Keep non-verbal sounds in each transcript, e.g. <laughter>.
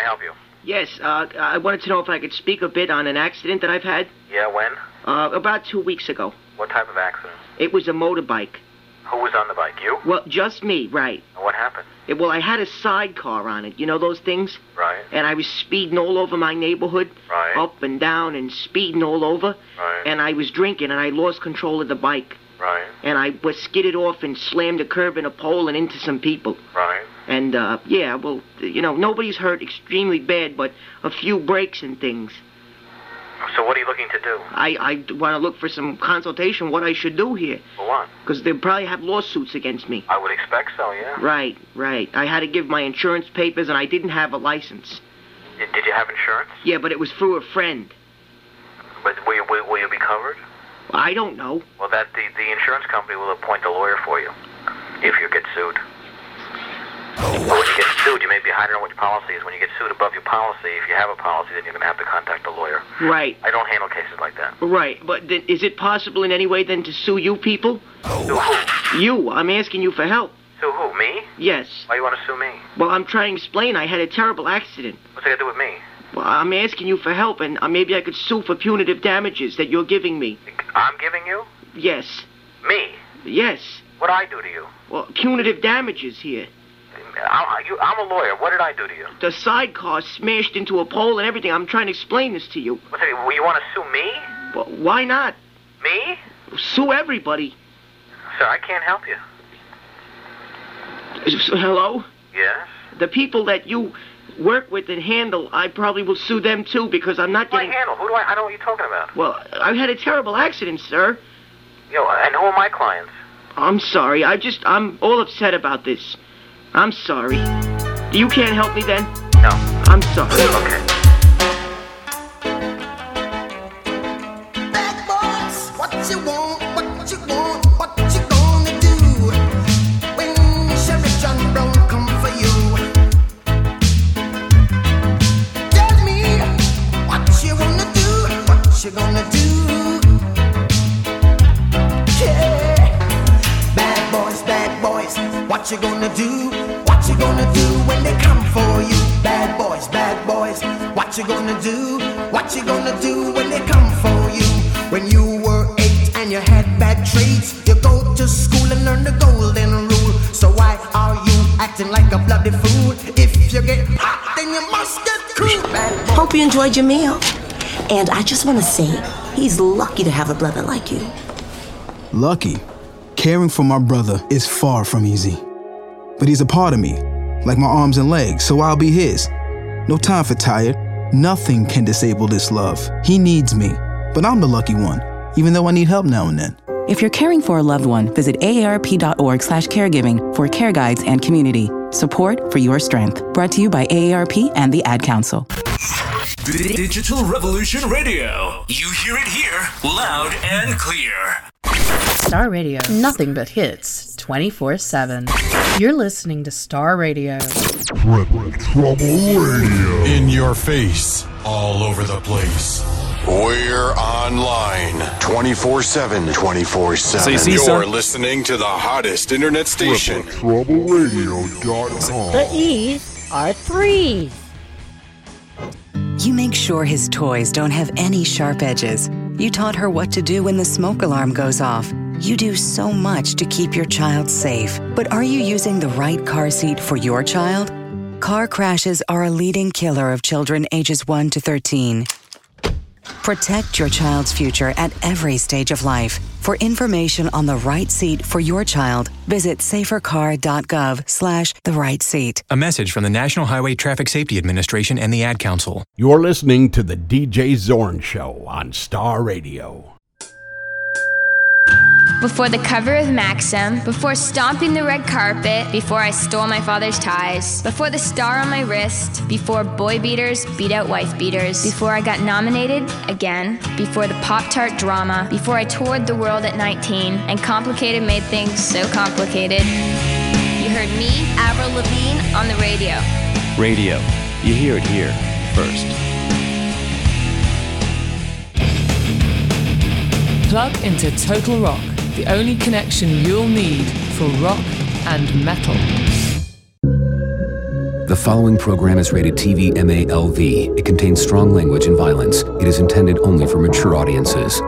I help you? Yes, uh, I wanted to know if I could speak a bit on an accident that I've had. Yeah, when? Uh, about two weeks ago. What type of accident? It was a motorbike. Who was on the bike? You? Well, just me, right. What happened? It, well, I had a sidecar on it. You know those things? Right. And I was speeding all over my neighborhood. Right. Up and down and speeding all over. Right. And I was drinking and I lost control of the bike. Right. And I was skidded off and slammed a curb in a pole and into some people. Right. And, uh, yeah, well, you know, nobody's hurt extremely bad, but a few breaks and things. So what are you looking to do? I, I want to look for some consultation what I should do here. For what? Because they'll probably have lawsuits against me. I would expect so, yeah. Right, right. I had to give my insurance papers, and I didn't have a license. Y- Did you have insurance? Yeah, but it was through a friend. But will you, will, will you be covered? I don't know. Well, that the, the insurance company will appoint a lawyer for you if you get sued. But when you get sued, you may be hiding on what your policy is. When you get sued above your policy, if you have a policy, then you're going to have to contact a lawyer. Right, I don't handle cases like that. right. But th- is it possible in any way then to sue you people? Sue who? You. I'm asking you for help. Sue who? Me? Yes. Why you want to sue me? Well, I'm trying to explain. I had a terrible accident. What's it got to do with me? Well, I'm asking you for help, and uh, maybe I could sue for punitive damages that you're giving me. I'm giving you? Yes. Me? Yes. What'd I do to you? Well, punitive damages here. I, you? I'm a lawyer. What did I do to you? The sidecar smashed into a pole and everything. I'm trying to explain this to you. What's it, well, you want to sue me? Well, why not? Me? Sue everybody. Sir, I can't help you. Hello? Yes? The people that you work with and handle, I probably will sue them too because I'm not Who do I getting. handle? Who do I? I don't know what you're talking about. Well, I've had a terrible accident, sir. Know, and who are my clients? I'm sorry. I just, I'm all upset about this. I'm sorry. You can't help me then? No. I'm sorry. Okay. You gonna do? What you gonna do when they come for you? When you were eight and you had bad traits, you go to school and learn the golden rule. So why are you acting like a bloody fool? If you get hot, then you must get cool. Bad. Hope you enjoyed your meal. And I just want to say, he's lucky to have a brother like you. Lucky. Caring for my brother is far from easy. But he's a part of me, like my arms and legs, so I'll be his. No time for tired. Nothing can disable this love. He needs me, but I'm the lucky one, even though I need help now and then. If you're caring for a loved one, visit aarp.org slash caregiving for care guides and community. Support for your strength. Brought to you by AARP and the Ad Council. Digital Revolution Radio. You hear it here, loud and clear. Star Radio, nothing but hits 24 7. You're listening to Star Radio. Trouble Radio. In your face, all over the place. We're online 24 7. 24 7. So you see, You're son- listening to the hottest internet station. The E's are three. You make sure his toys don't have any sharp edges. You taught her what to do when the smoke alarm goes off. You do so much to keep your child safe. But are you using the right car seat for your child? Car crashes are a leading killer of children ages 1 to 13. Protect your child's future at every stage of life. For information on the right seat for your child, visit safercar.gov slash the right seat. A message from the National Highway Traffic Safety Administration and the Ad Council. You're listening to the DJ Zorn Show on Star Radio. Before the cover of Maxim, before stomping the red carpet, before I stole my father's ties, before the star on my wrist, before boy beaters beat out wife beaters, before I got nominated again, before the Pop Tart drama, before I toured the world at 19 and complicated made things so complicated. You heard me, Avril Lavigne, on the radio. Radio. You hear it here first. Plug into Total Rock, the only connection you'll need for rock and metal. The following program is rated TV MALV. It contains strong language and violence. It is intended only for mature audiences.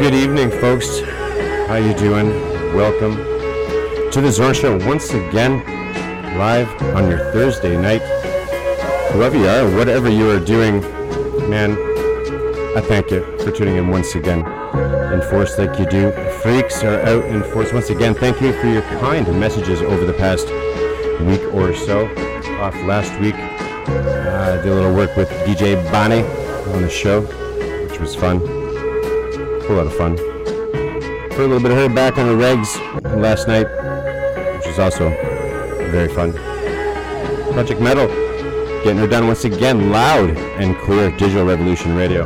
Good evening, folks. How you doing? Welcome to the Zorn Show once again, live on your Thursday night. Whoever you are, whatever you are doing, man, I thank you for tuning in once again in force like you do. Freaks are out in force once again. Thank you for your kind messages over the past week or so. Off last week, uh, did a little work with DJ Bonnie on the show, which was fun. A lot of fun. Put a little bit of her back on the regs last night, which was also very fun. Project Metal, getting her done once again, loud and clear. Digital Revolution Radio,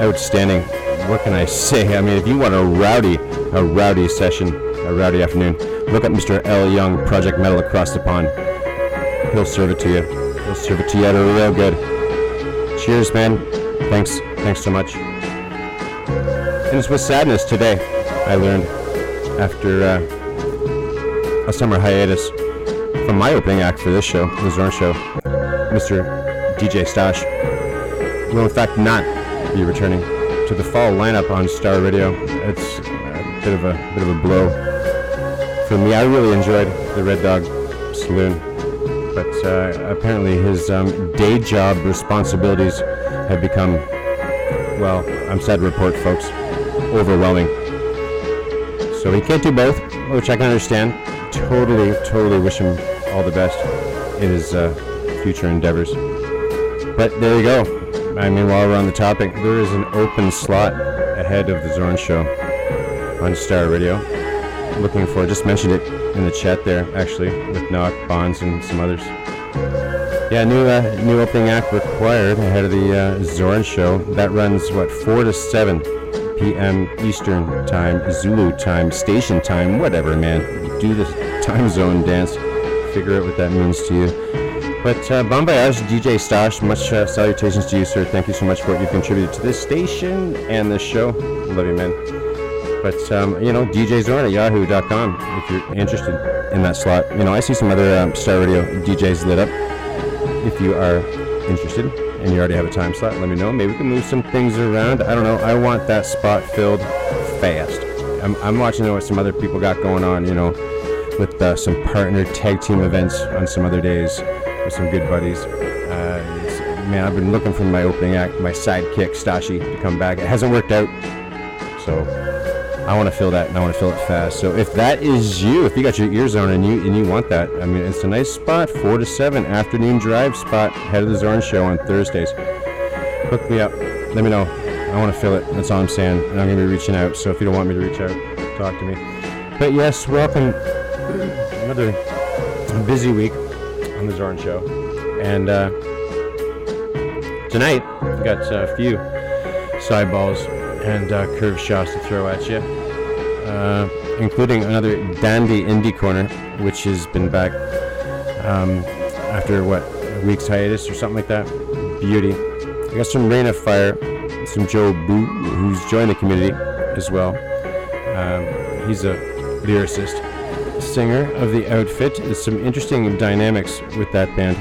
outstanding. What can I say? I mean, if you want a rowdy, a rowdy session, a rowdy afternoon, look up Mr. L. Young, Project Metal across the pond. He'll serve it to you. He'll serve it to you real good. Cheers, man. Thanks. Thanks so much. It's with sadness today I learned after uh, a summer hiatus from my opening act for this show, the Zorn Show, Mr. DJ Stash will in fact not be returning to the fall lineup on Star Radio. It's a bit of a bit of a blow for me. I really enjoyed the Red Dog Saloon, but uh, apparently his um, day job responsibilities have become, well, I'm sad to report, folks, overwhelming. So he can't do both, which I can understand. Totally, totally wish him all the best in his uh, future endeavors. But there you go. I mean, while we're on the topic, there is an open slot ahead of the Zorn Show on Star Radio. Looking for, just mentioned it in the chat there, actually, with Knock, Bonds, and some others. Yeah, new uh, new opening act required ahead of the uh, Zorn Show. That runs what four to seven p.m. Eastern time, Zulu time, station time, whatever, man. Do the time zone dance. Figure out what that means to you. But uh, bon DJ Stash. Much uh, salutations to you, sir. Thank you so much for what you've contributed to this station and this show. Love you, man. But um, you know, DJ Zorn at Yahoo.com if you're interested in that slot. You know, I see some other um, Star Radio DJs lit up. If you are interested and you already have a time slot, let me know. Maybe we can move some things around. I don't know. I want that spot filled fast. I'm, I'm watching what some other people got going on, you know, with uh, some partner tag team events on some other days with some good buddies. Uh, man, I've been looking for my opening act, my sidekick, Stashi, to come back. It hasn't worked out. So I want to fill that and I want to fill it fast. So if that is you, if you got your ears on and you and you want that, I mean, it's a nice spot, four to seven afternoon drive spot, head of the Zorn Show on Thursdays. Hook me up. Let me know. I want to fill it. That's all I'm saying. And I'm gonna be reaching out. So if you don't want me to reach out, talk to me. But yes, welcome. Another busy week on the Zorn Show, and uh, tonight we got a few side balls and uh, curved shots to throw at you, uh, including another dandy indie corner, which has been back um, after what a week's hiatus or something like that. Beauty. I got some Reign of Fire, some Joe Booe, who's joined the community as well. Um, he's a lyricist, singer of the outfit. There's some interesting dynamics with that band,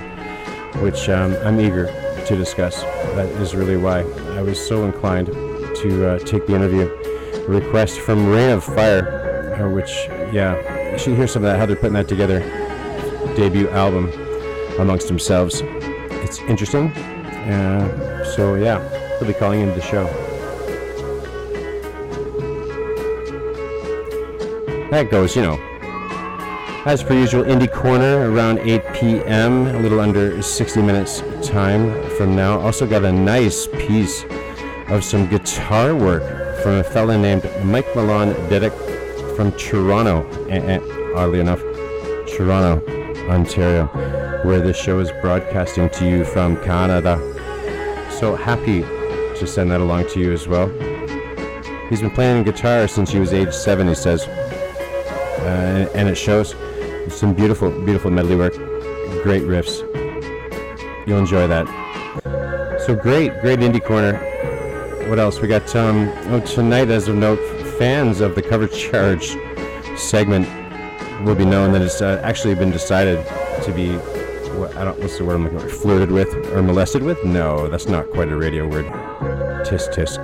which um, I'm eager to discuss. That is really why I was so inclined to uh, take the interview. A request from Reign of Fire, uh, which, yeah, you should hear some of that, how they're putting that together. Debut album amongst themselves. It's interesting. Uh, so, yeah, he'll be calling into the show. That goes, you know. As per usual, Indie Corner around 8 p.m., a little under 60 minutes time from now. Also got a nice piece of some guitar work from a fella named Mike Milan Dedic from Toronto, and, and oddly enough, Toronto, Ontario, where this show is broadcasting to you from Canada. So happy to send that along to you as well. He's been playing guitar since he was age seven, he says. Uh, and it shows some beautiful, beautiful medley work. Great riffs. You'll enjoy that. So great, great indie corner. What else? We got um, oh tonight, as of note, fans of the cover charge segment will be known that it's uh, actually been decided to be what, I don't what's the word I'm looking for flirted with or molested with. No, that's not quite a radio word. Tisk tisk.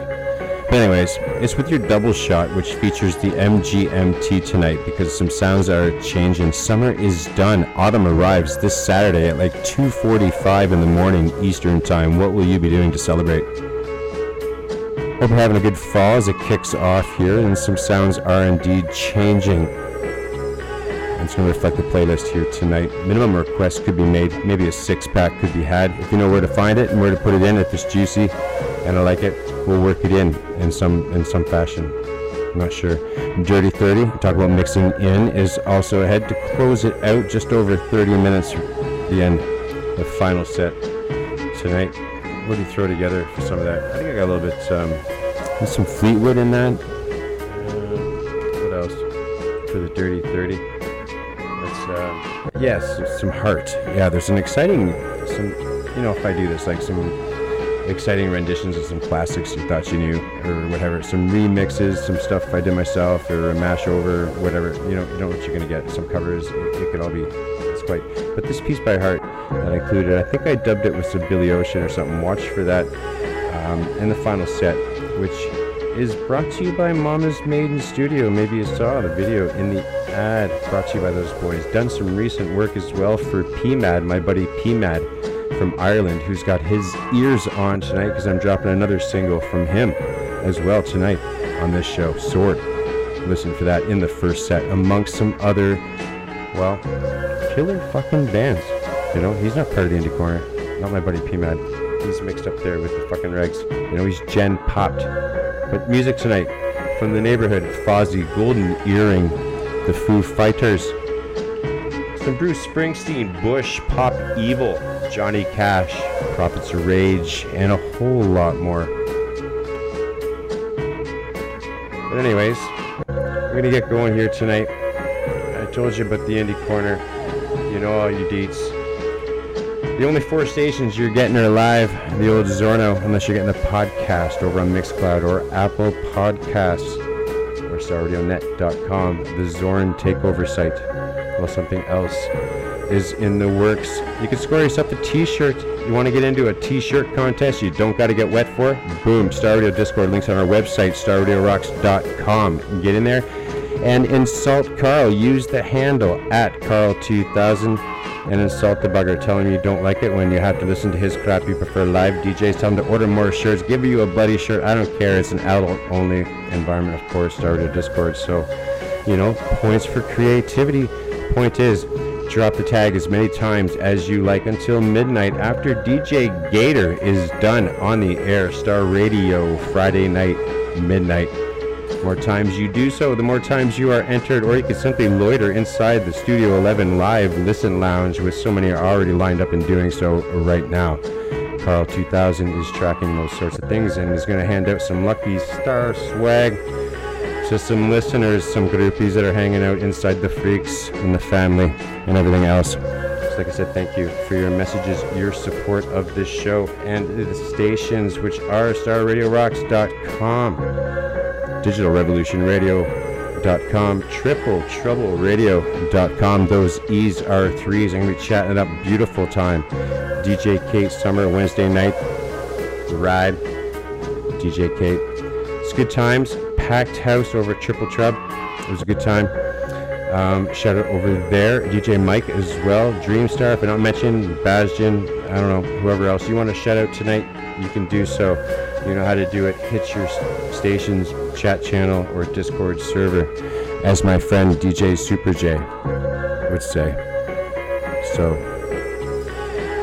But anyways, it's with your double shot, which features the MGMT tonight because some sounds are changing. Summer is done. Autumn arrives this Saturday at like 2:45 in the morning Eastern time. What will you be doing to celebrate? Hope having a good fall as it kicks off here, and some sounds are indeed changing. It's going to reflect the playlist here tonight. Minimum request could be made. Maybe a six pack could be had. If you know where to find it and where to put it in, if it's juicy and I like it, we'll work it in in some in some fashion. I'm not sure. Dirty 30, talk about mixing in, is also ahead to close it out just over 30 minutes the end, the final set tonight. What do you throw together for some of that? I think I got a little bit, um, there's some Fleetwood in that. Uh, what else? For the Dirty 30. It's, uh, yes, some heart. Yeah, there's an exciting, some, you know, if I do this, like some exciting renditions of some classics you thought you knew, or whatever. Some remixes, some stuff I did myself, or a mash over, whatever. You know, you know what you're gonna get. Some covers. It, it could all be. It's quite. But this piece by heart that I included, I think I dubbed it with some Billy Ocean or something. Watch for that um, in the final set, which is brought to you by Mamma's Maiden Studio. Maybe you saw the video in the ad. Brought to you by those boys. Done some recent work as well for PMAD, my buddy PMAD from Ireland, who's got his ears on tonight because I'm dropping another single from him as well tonight on this show, Sword. Listen for that in the first set, amongst some other, well, killer fucking bands. You know, he's not part of the indie corner. Not my buddy PMAD. He's mixed up there with the fucking regs. You know, he's gen popped. But music tonight from the neighborhood Fozzy, Golden Earring, The Foo Fighters, some Bruce Springsteen, Bush, Pop Evil, Johnny Cash, Prophets of Rage, and a whole lot more. But anyways, we're gonna get going here tonight. I told you about the indie corner. You know all you deets. The only four stations you're getting are live, the old Zorno, unless you're getting a podcast over on Mixcloud or Apple Podcasts or StarRadioNet.com, the Zorn Takeover site. Well, something else is in the works. You can score yourself a t-shirt. You want to get into a t-shirt contest you don't got to get wet for? Boom, Star Radio Discord links on our website, starradiorocks.com. Get in there and insult Carl. Use the handle at Carl2000 and insult the bugger. Tell him you don't like it when you have to listen to his crap. You prefer live DJs. Tell him to order more shirts. Give you a bloody shirt. I don't care. It's an adult-only environment, of course, Star Radio Discord. So, you know, points for creativity. Point is, drop the tag as many times as you like until midnight after DJ Gator is done on the air. Star Radio Friday night, midnight. The more times you do so, the more times you are entered, or you can simply loiter inside the Studio 11 Live Listen Lounge, with so many already lined up and doing so right now. Carl 2000 is tracking those sorts of things and is going to hand out some lucky star swag to some listeners, some groupies that are hanging out inside the freaks and the family and everything else. Like I said, thank you for your messages, your support of this show and the stations, which are starradiorocks.com, digitalrevolutionradio.com, tripletroubleradio.com. Those E's are threes. I'm going to be chatting up. Beautiful time. DJ Kate Summer, Wednesday night. The ride. DJ Kate. It's good times packed house over at Triple Trub. It was a good time. Um, shout out over there, DJ Mike as well, Dreamstar. If I don't mention Bastion, I don't know, whoever else you want to shout out tonight, you can do so. You know how to do it. Hit your station's chat channel or Discord server, as my friend DJ Super J would say. So,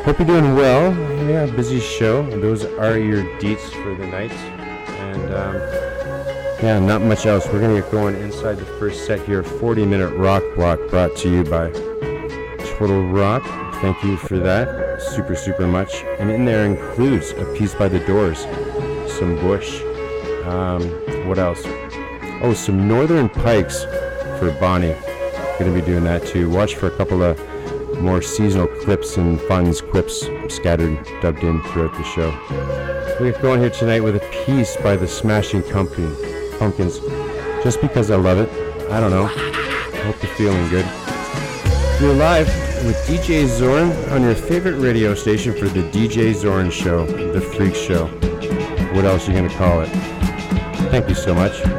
hope you're doing well. Yeah, busy show. Those are your deets for the night. And, um, yeah, not much else. We're going to get going inside the first set here. 40 minute rock block brought to you by Total Rock. Thank you for that. Super, super much. And in there includes a piece by the Doors, some Bush, Um, what else? Oh, some Northern Pikes for Bonnie. Gonna be doing that too. Watch for a couple of more seasonal clips and funs, quips scattered, dubbed in throughout the show. We're going here tonight with a piece by the Smashing Company, Pumpkins. Just because I love it. I don't know. Hope you're feeling good. You're live with DJ Zorn on your favorite radio station for the DJ Zorn Show, the Freak Show. What else are you going to call it? Thank you so much.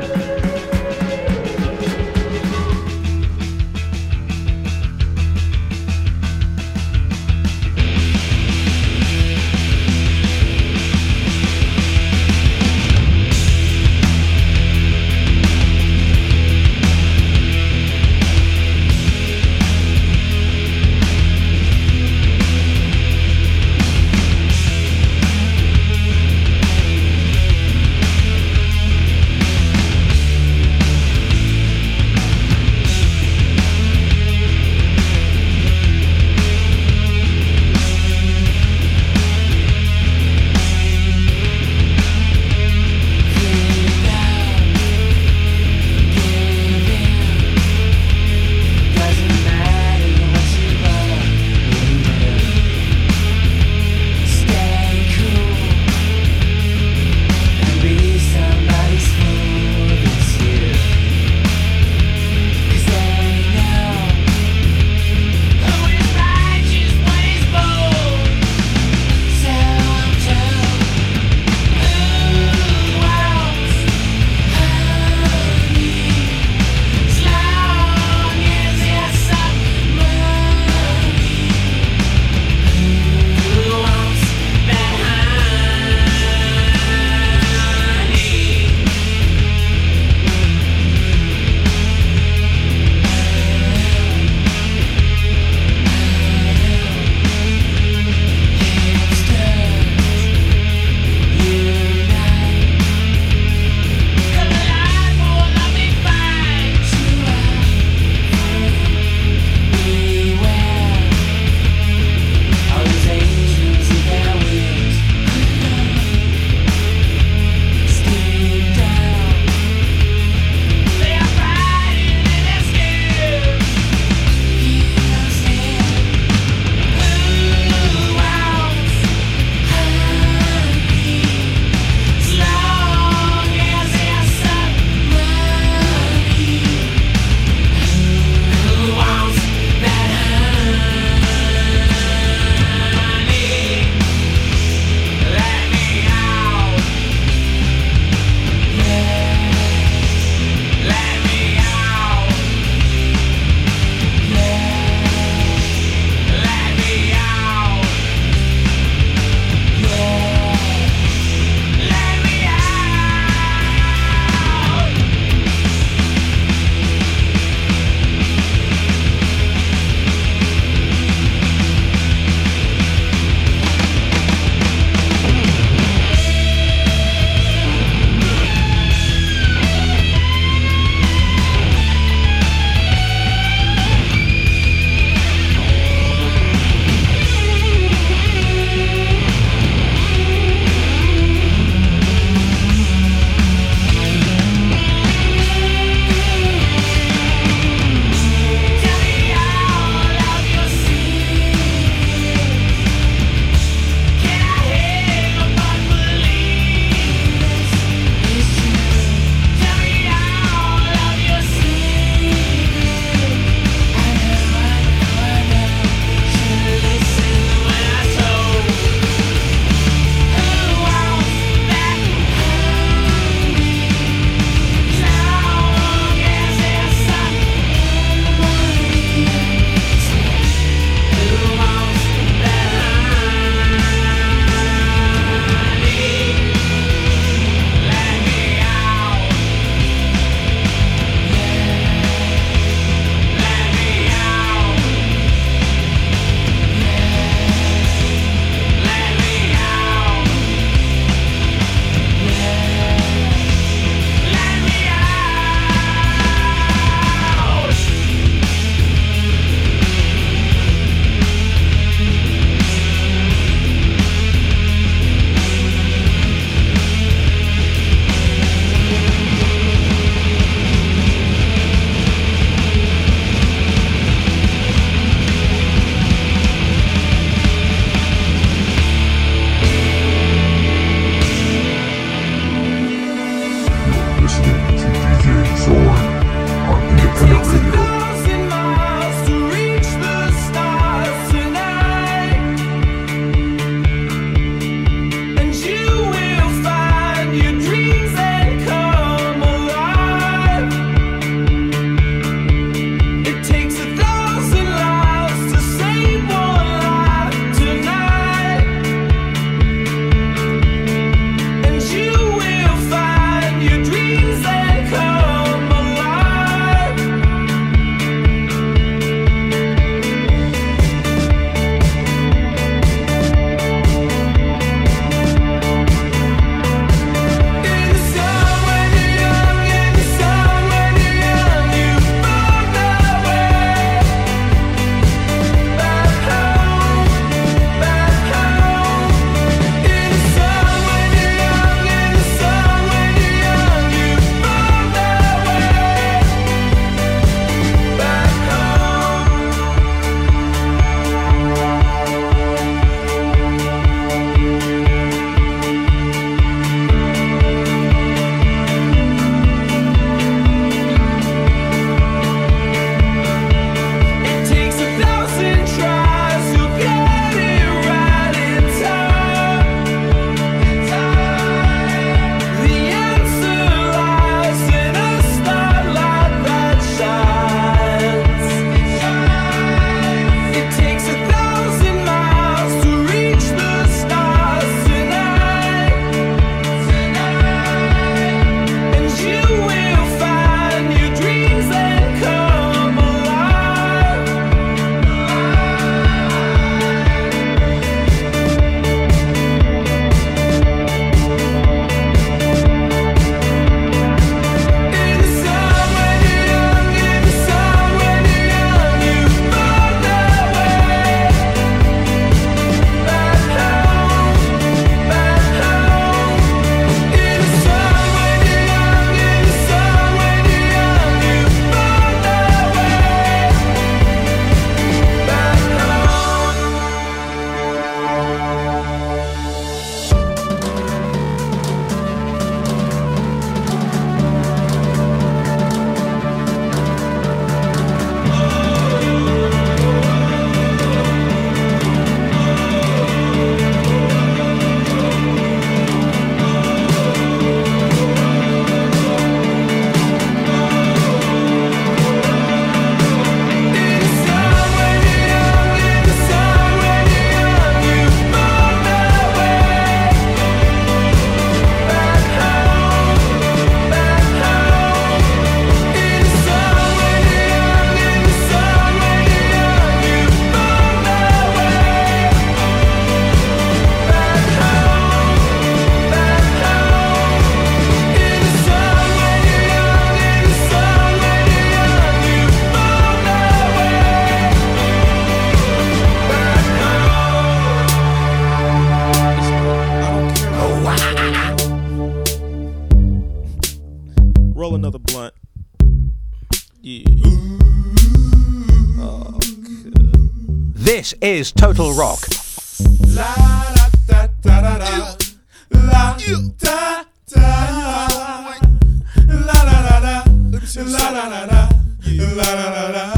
Da da da.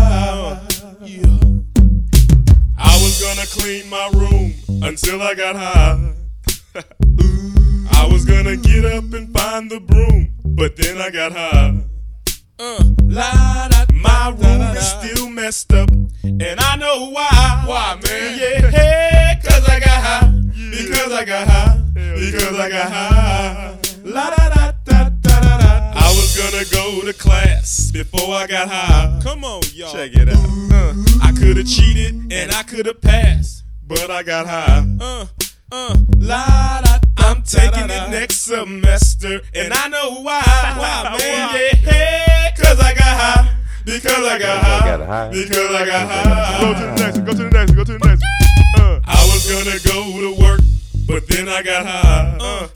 I was gonna clean my room until I got high. <laughs> I was gonna get up and find the broom, but then I got high. Uh, la, da, my room is still messed up, and I know why. Why, man? Yeah, hey, cause I got high. Because I got high. Because I got high. La da da da da da da. I was gonna go to class before I got high. Come on, y'all. Check it out. Uh, I could have cheated and I could have passed, but I got high. Uh, uh, la da. I'm taking it next semester, and I know why. Why, man? Yeah, hey, I got high. Because I got high. Because I got high. Go to the next one. Go to the next one. Go to the next one. Uh, I was gonna go to work, but then I got high. Uh,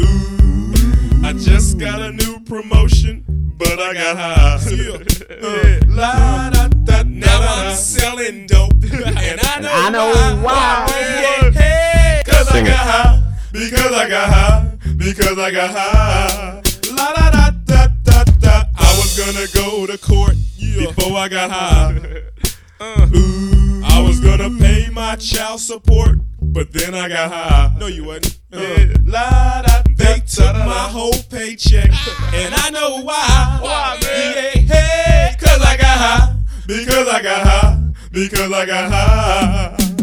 ooh, I just got a new promotion, but I got high. <laughs> Uh, la, da, da, now I'm selling dope, <laughs> and I know, I know why. Yeah, hey, cause Sing I it. got high. Because I got high. Because I got high. La da da da da da. I was gonna go to court before I got high. <laughs> Uh, ooh, I was gonna pay my child support, but then I got high. No, you wasn't. Yeah. La da. They took my whole paycheck, <laughs> and I know why. Why, man? Yeah, hey, cause I got high. Because I got high. Because I got high.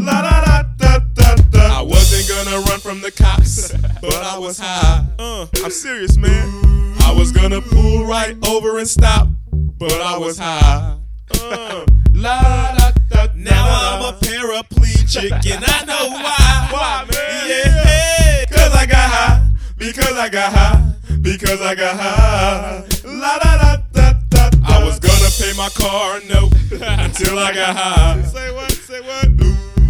Gonna run from the cops, <laughs> but I was high. Uh, I'm serious, man. I was gonna pull right over and stop, but I was high. Uh, la da da. Now I'm a paraplegic, <laughs> and I know why. Why, man? Yeah, hey, cause I got high. Because I got high. Because I got high. La da da da da. da. I was gonna pay my car note <laughs> until I got high. Say what? Say what?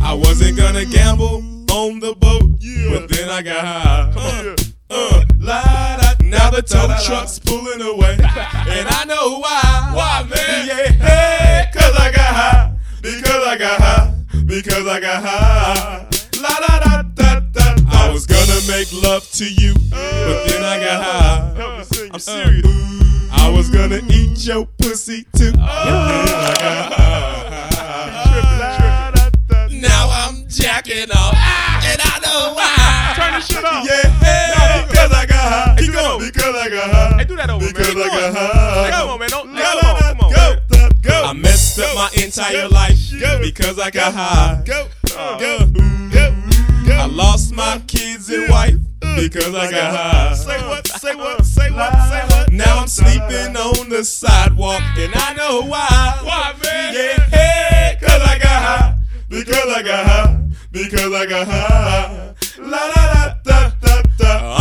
I wasn't gonna gamble on the boat, but then I got high. Uh, uh, la, da, now the tow truck's pulling away, and I know why. Why, man? Yeah, hey, cause I got high. Because I got high. Because I got high. La da da da da. I was gonna make love to you, but then I got high. I'm serious. I was gonna eat your pussy too. but then I got Because I got high. Hey, do that over, because I got high. Come on, man. Don't, come on, come on. Go, go. I messed up my entire life because I got high. Uh, go, go, go. I lost my uh, kids and wife uh, because I got high. Say what? Say what? Say what? Say what? Now I'm sleeping on the sidewalk and I know why. Why, man? Yeah, hey, cause I got high. Because I got high. Because I got high. La da da da da da.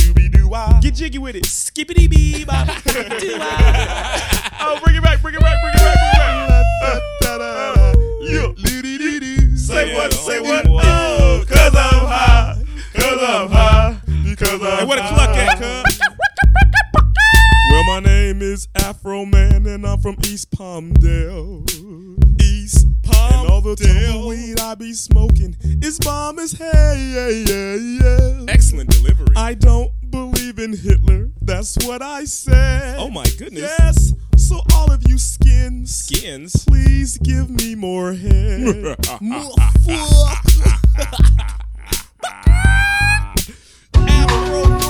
Get jiggy with it. Skippity bee bop. doo wah. Oh, bring it back, bring it back, bring it back, bring it back. Yeah. Say what? Say what? Oh, cause I'm high. Cause I'm high. Because I'm Hey, where the cluck at? Well, my name is Afroman, and I'm from East Palmdale. East Palmdale. And all the tumbleweed I be smoking is bomb as hell. Yeah, yeah, yeah. Excellent delivery. I don't believe in Hitler. That's what I said. Oh my goodness. Yes. So all of you skins, skins, please give me more head. <laughs> More <laughs> <laughs>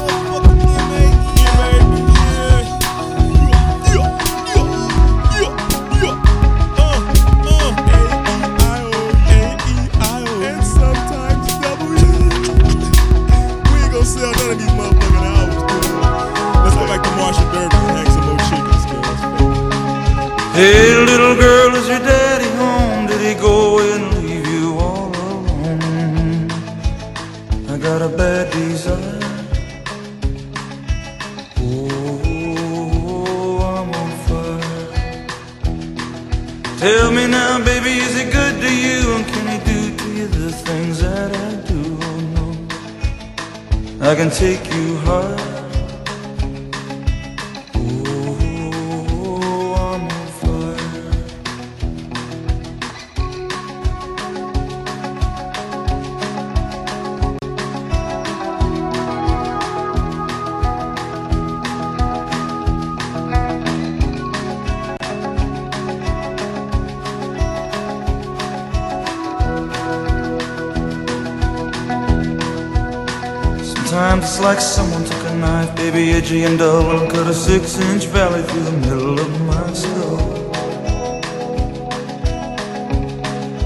baby, and dull, and cut a six-inch valley through the middle of my skull.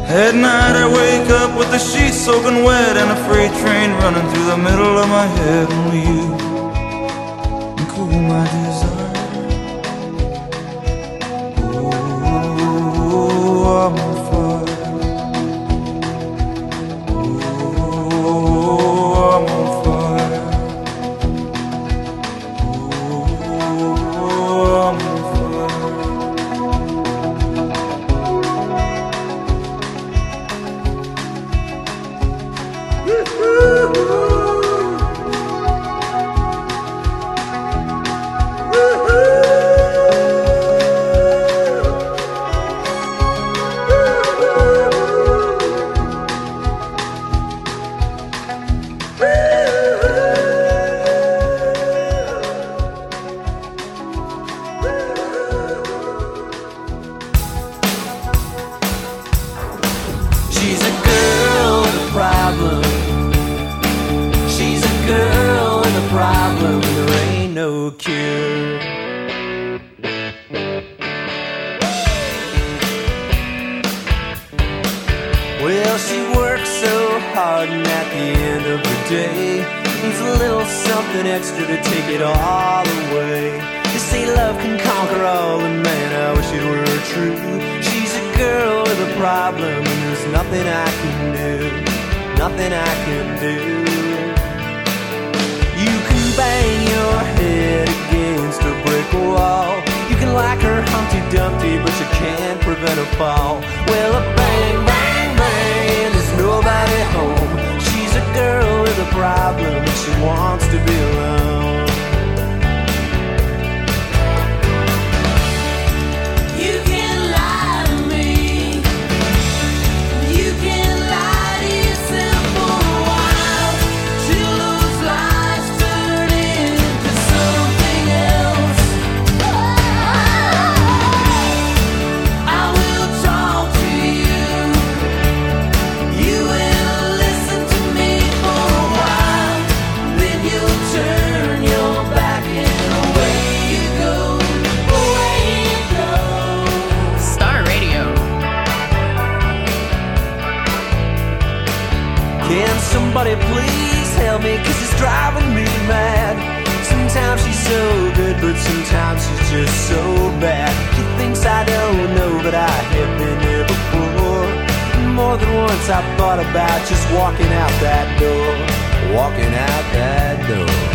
At night I wake up with the sheets soaking wet and a freight train running through the middle of my head. Only you can cool my desire. Problem, and there's nothing I can do, nothing I can do. You can bang your head against a brick wall. You can like her Humpty Dumpty, but you can't prevent a fall. Well, a bang, bang, bang, there's nobody home. She's a girl with a problem, and she wants to be alone. Me? Cause it's driving me mad. Sometimes she's so good, but sometimes she's just so bad. She thinks I don't know, but I have been here before. More than once I've thought about just walking out that door. Walking out that door.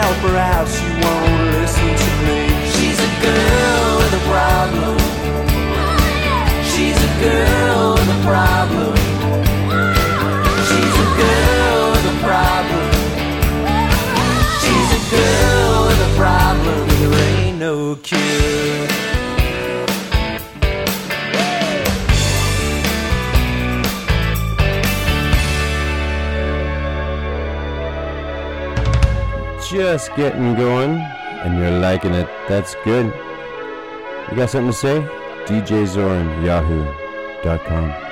help her out, she won't listen to me. She's a girl with a problem. She's a girl with a problem. She's a girl with a problem. She's a girl with a problem. There ain't no cure. just getting going and you're liking it, that's good. You got something to say? DJ Zorn, yahoo.com.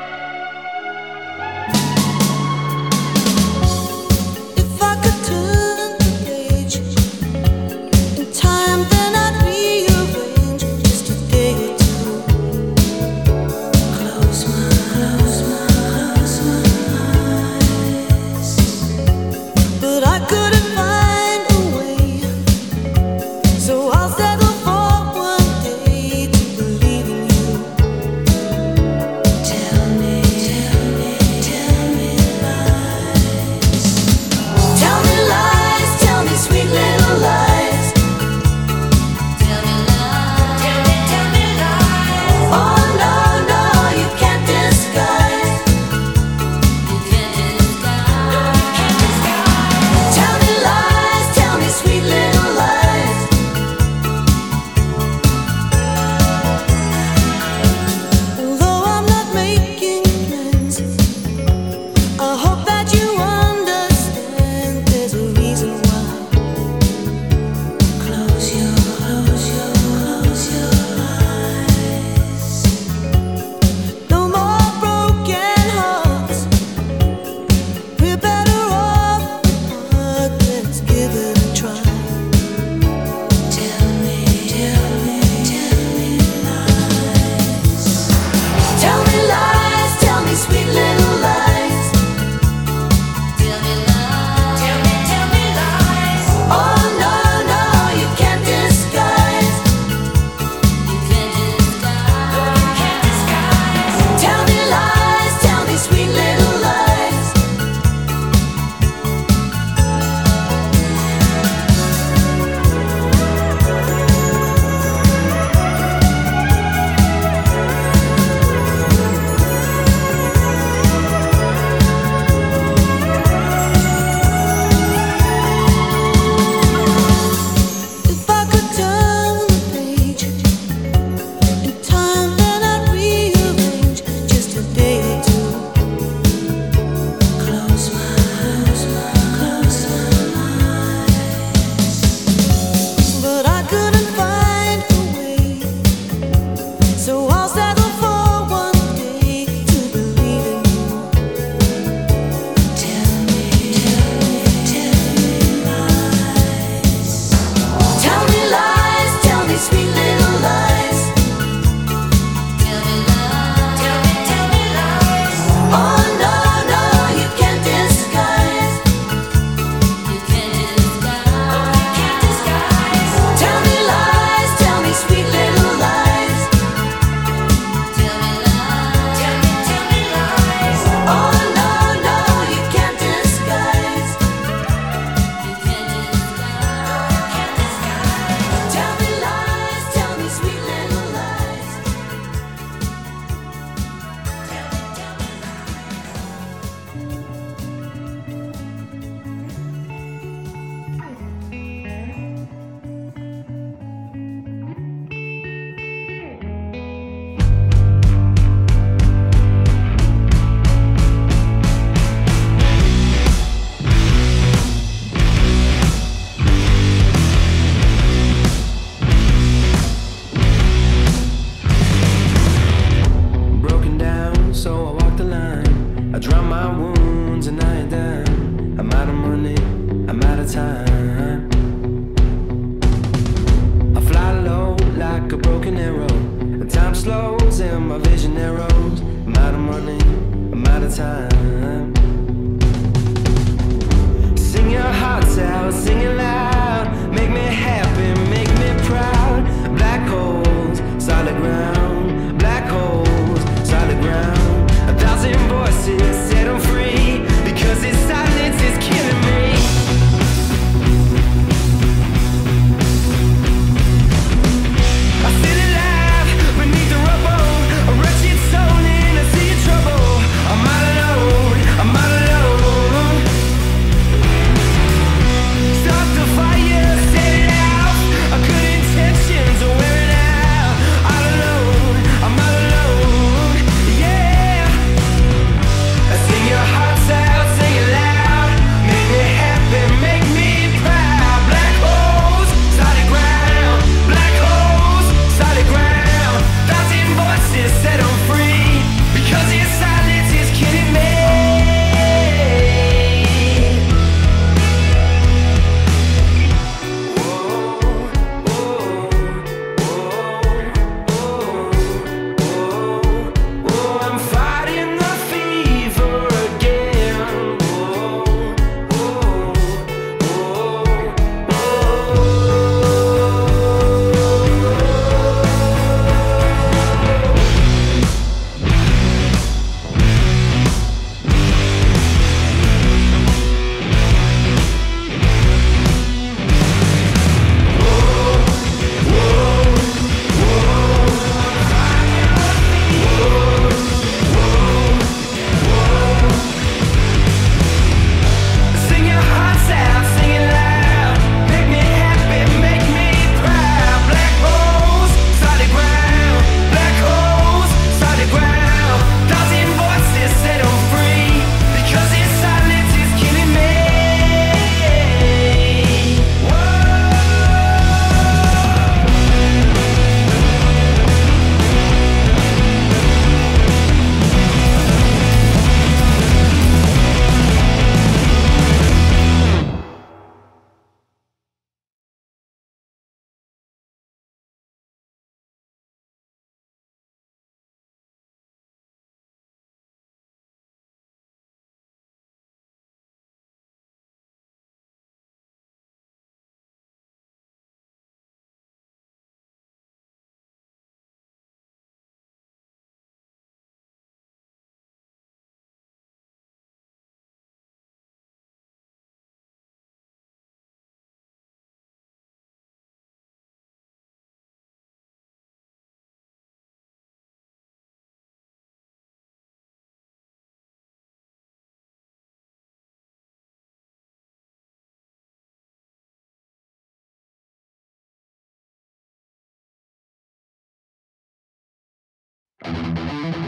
Tearing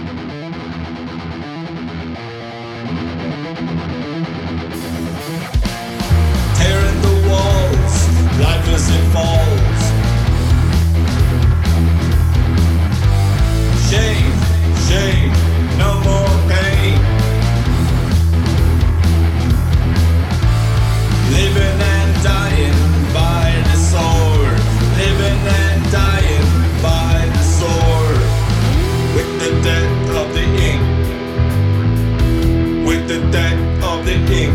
ink.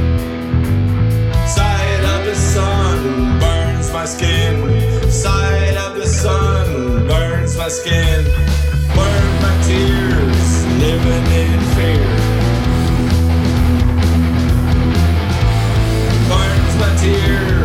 Sight of the sun burns my skin. Sight of the sun burns my skin. Burn my tears, living in fear. Burns my tears,